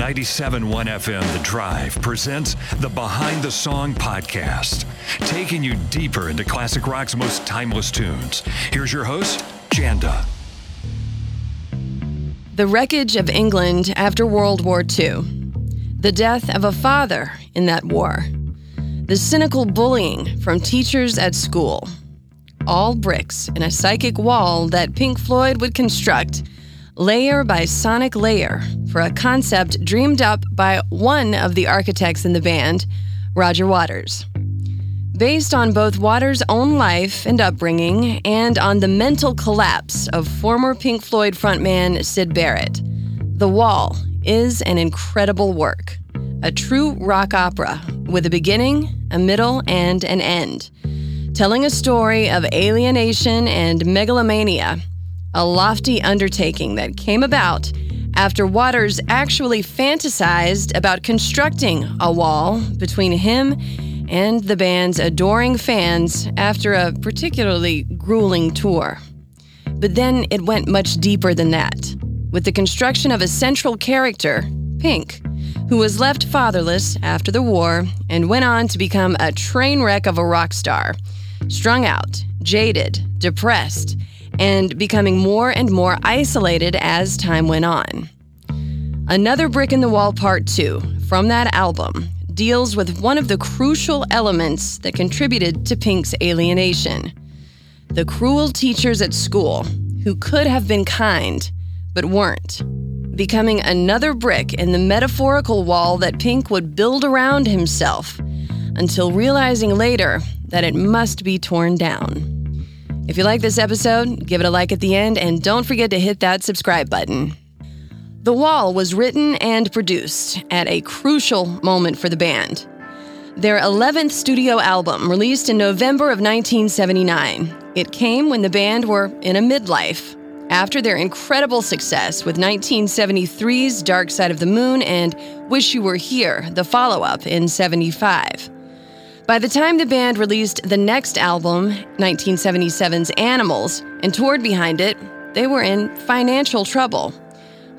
97.1 FM The Drive presents the Behind the Song podcast, taking you deeper into classic rock's most timeless tunes. Here's your host, Janda. The wreckage of England after World War II. The death of a father in that war. The cynical bullying from teachers at school. All bricks in a psychic wall that Pink Floyd would construct layer by sonic layer for a concept dreamed up by one of the architects in the band, Roger Waters. Based on both Waters' own life and upbringing and on the mental collapse of former Pink Floyd frontman Syd Barrett, The Wall is an incredible work. A true rock opera with a beginning, a middle, and an end. Telling a story of alienation and megalomania a lofty undertaking that came about after Waters actually fantasized about constructing a wall between him and the band's adoring fans after a particularly grueling tour. But then it went much deeper than that, with the construction of a central character, Pink, who was left fatherless after the war and went on to become a train wreck of a rock star, strung out, jaded, depressed, and becoming more and more isolated as time went on. Another Brick in the Wall Part 2 from that album deals with one of the crucial elements that contributed to Pink's alienation the cruel teachers at school who could have been kind but weren't, becoming another brick in the metaphorical wall that Pink would build around himself until realizing later that it must be torn down. If you like this episode, give it a like at the end and don't forget to hit that subscribe button. The Wall was written and produced at a crucial moment for the band. Their 11th studio album, released in November of 1979, it came when the band were in a midlife after their incredible success with 1973's Dark Side of the Moon and Wish You Were Here, the follow up in 75. By the time the band released the next album, 1977's Animals, and toured behind it, they were in financial trouble.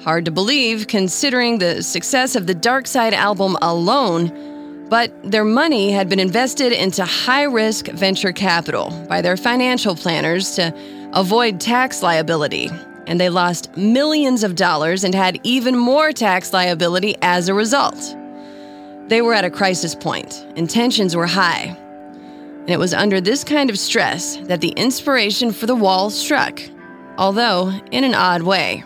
Hard to believe considering the success of the Dark Side album alone, but their money had been invested into high risk venture capital by their financial planners to avoid tax liability. And they lost millions of dollars and had even more tax liability as a result. They were at a crisis point, and tensions were high. And it was under this kind of stress that the inspiration for the wall struck, although in an odd way.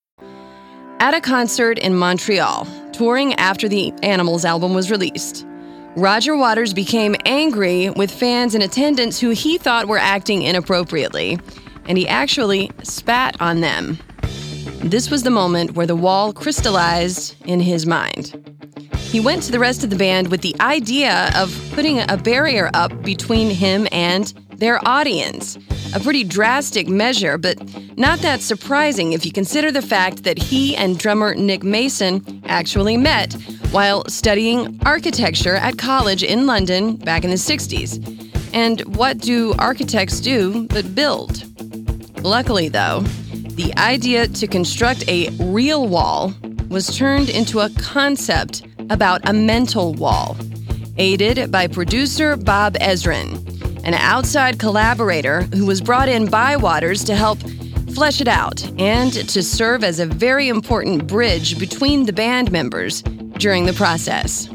At a concert in Montreal, touring after the Animals album was released, Roger Waters became angry with fans in attendance who he thought were acting inappropriately, and he actually spat on them. This was the moment where the wall crystallized in his mind. He went to the rest of the band with the idea of putting a barrier up between him and their audience. A pretty drastic measure, but not that surprising if you consider the fact that he and drummer Nick Mason actually met while studying architecture at college in London back in the 60s. And what do architects do but build? Luckily, though, the idea to construct a real wall was turned into a concept about a mental wall, aided by producer Bob Ezrin an outside collaborator who was brought in by Waters to help flesh it out and to serve as a very important bridge between the band members during the process.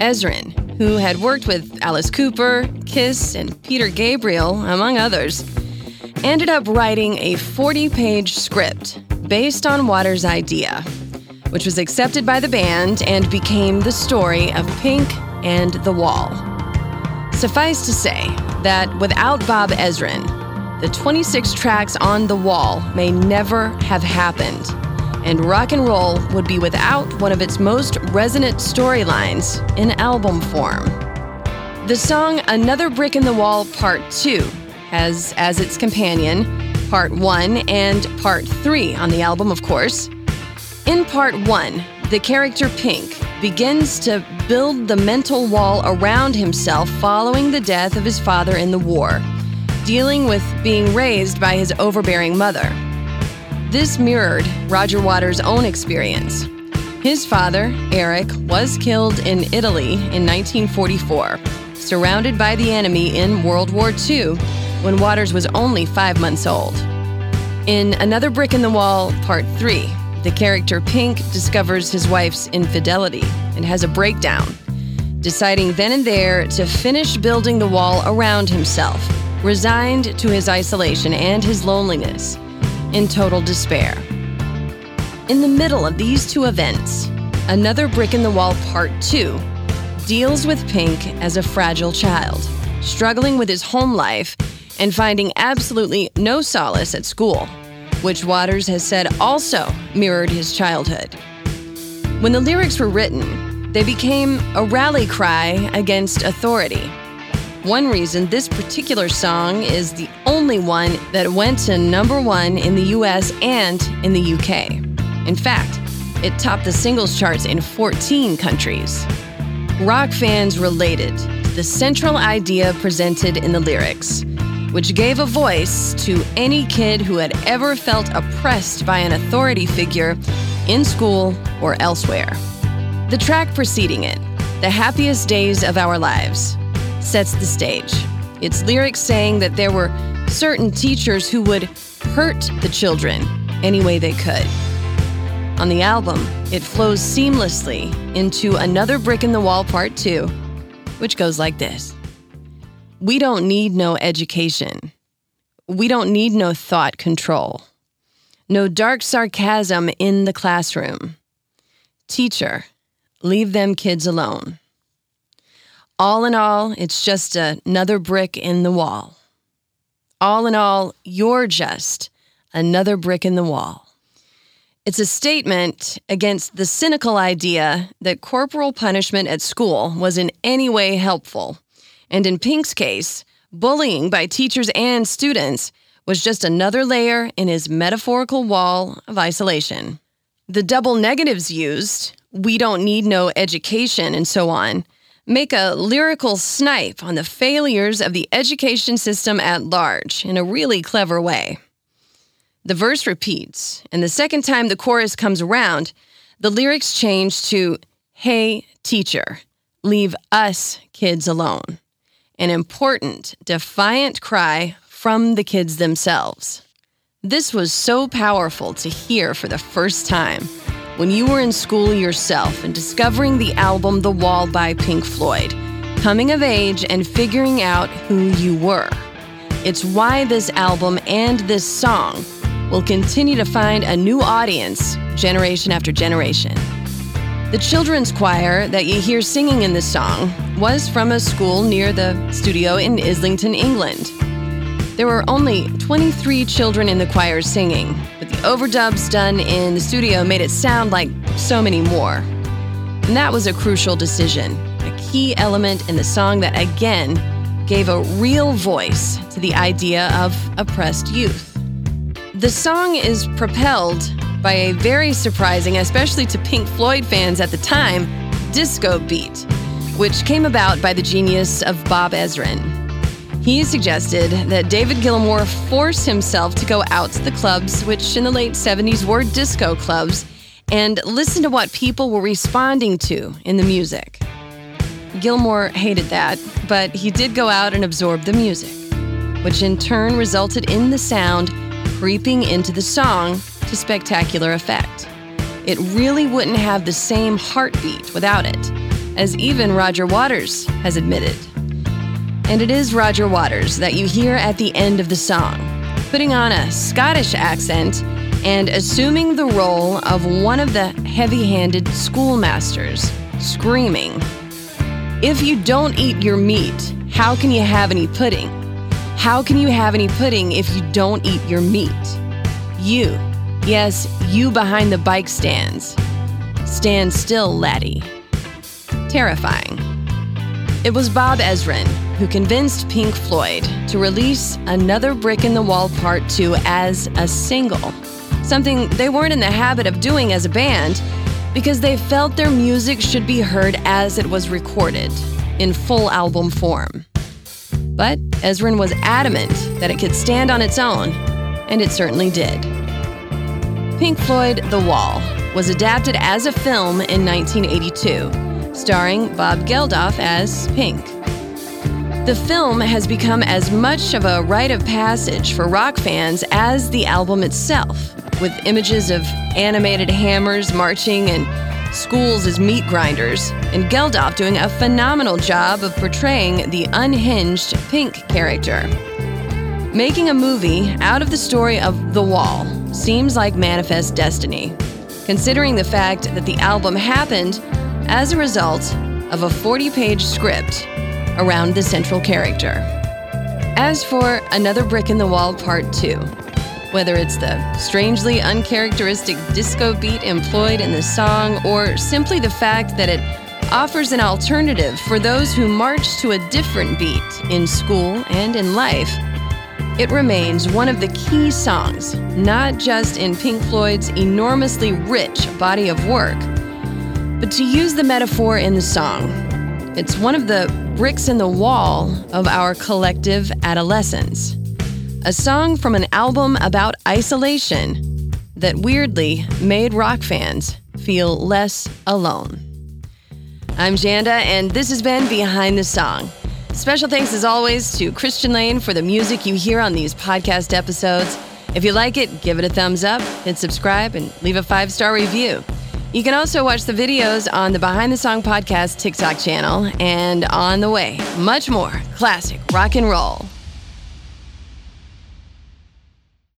Ezrin, who had worked with Alice Cooper, Kiss, and Peter Gabriel, among others, ended up writing a 40 page script based on Waters' idea, which was accepted by the band and became the story of Pink and the Wall. Suffice to say that without Bob Ezrin, the 26 tracks on the wall may never have happened. and rock and roll would be without one of its most resonant storylines in album form. The song Another Brick in the Wall Part 2 has as its companion Part 1 and Part 3 on the album, of course. In Part 1, the character Pink begins to build the mental wall around himself following the death of his father in the war, dealing with being raised by his overbearing mother. This mirrored Roger Waters' own experience. His father, Eric, was killed in Italy in 1944, surrounded by the enemy in World War II when Waters was only five months old. In Another Brick in the Wall, Part 3, the character Pink discovers his wife's infidelity and has a breakdown, deciding then and there to finish building the wall around himself, resigned to his isolation and his loneliness in total despair. In the middle of these two events, Another Brick in the Wall Part 2 deals with Pink as a fragile child, struggling with his home life and finding absolutely no solace at school, which Waters has said also mirrored his childhood. When the lyrics were written, they became a rally cry against authority one reason this particular song is the only one that went to number one in the US and in the UK. In fact, it topped the singles charts in 14 countries. Rock fans related to the central idea presented in the lyrics, which gave a voice to any kid who had ever felt oppressed by an authority figure in school or elsewhere. The track preceding it, The Happiest Days of Our Lives, sets the stage. Its lyrics saying that there were certain teachers who would hurt the children any way they could. On the album, it flows seamlessly into Another Brick in the Wall Part 2, which goes like this We don't need no education. We don't need no thought control. No dark sarcasm in the classroom. Teacher, leave them kids alone. All in all, it's just another brick in the wall. All in all, you're just another brick in the wall. It's a statement against the cynical idea that corporal punishment at school was in any way helpful. And in Pink's case, bullying by teachers and students was just another layer in his metaphorical wall of isolation. The double negatives used, we don't need no education and so on, make a lyrical snipe on the failures of the education system at large in a really clever way. The verse repeats, and the second time the chorus comes around, the lyrics change to, Hey, teacher, leave us kids alone. An important, defiant cry from the kids themselves. This was so powerful to hear for the first time when you were in school yourself and discovering the album The Wall by Pink Floyd, coming of age and figuring out who you were. It's why this album and this song will continue to find a new audience generation after generation. The children's choir that you hear singing in this song was from a school near the studio in Islington, England. There were only 23 children in the choir singing, but the overdubs done in the studio made it sound like so many more. And that was a crucial decision, a key element in the song that again gave a real voice to the idea of oppressed youth. The song is propelled by a very surprising, especially to Pink Floyd fans at the time, disco beat, which came about by the genius of Bob Ezrin. He suggested that David Gilmour force himself to go out to the clubs, which in the late 70s were disco clubs, and listen to what people were responding to in the music. Gilmour hated that, but he did go out and absorb the music, which in turn resulted in the sound creeping into the song to spectacular effect. It really wouldn't have the same heartbeat without it, as even Roger Waters has admitted. And it is Roger Waters that you hear at the end of the song, putting on a Scottish accent and assuming the role of one of the heavy handed schoolmasters, screaming, If you don't eat your meat, how can you have any pudding? How can you have any pudding if you don't eat your meat? You, Yes, you behind the bike stands. Stand still, laddie. Terrifying. It was Bob Ezrin who convinced Pink Floyd to release Another Brick in the Wall Part 2 as a single, something they weren't in the habit of doing as a band because they felt their music should be heard as it was recorded, in full album form. But Ezrin was adamant that it could stand on its own, and it certainly did. Pink Floyd The Wall was adapted as a film in 1982, starring Bob Geldof as Pink. The film has become as much of a rite of passage for rock fans as the album itself, with images of animated hammers marching and schools as meat grinders, and Geldof doing a phenomenal job of portraying the unhinged Pink character. Making a movie out of the story of The Wall seems like manifest destiny, considering the fact that the album happened as a result of a 40 page script around the central character. As for Another Brick in the Wall Part 2, whether it's the strangely uncharacteristic disco beat employed in the song or simply the fact that it offers an alternative for those who march to a different beat in school and in life, it remains one of the key songs, not just in Pink Floyd's enormously rich body of work, but to use the metaphor in the song, it's one of the bricks in the wall of our collective adolescence. A song from an album about isolation that weirdly made rock fans feel less alone. I'm Janda, and this has been Behind the Song. Special thanks, as always, to Christian Lane for the music you hear on these podcast episodes. If you like it, give it a thumbs up, hit subscribe, and leave a five star review. You can also watch the videos on the Behind the Song Podcast TikTok channel and on the way, much more classic rock and roll.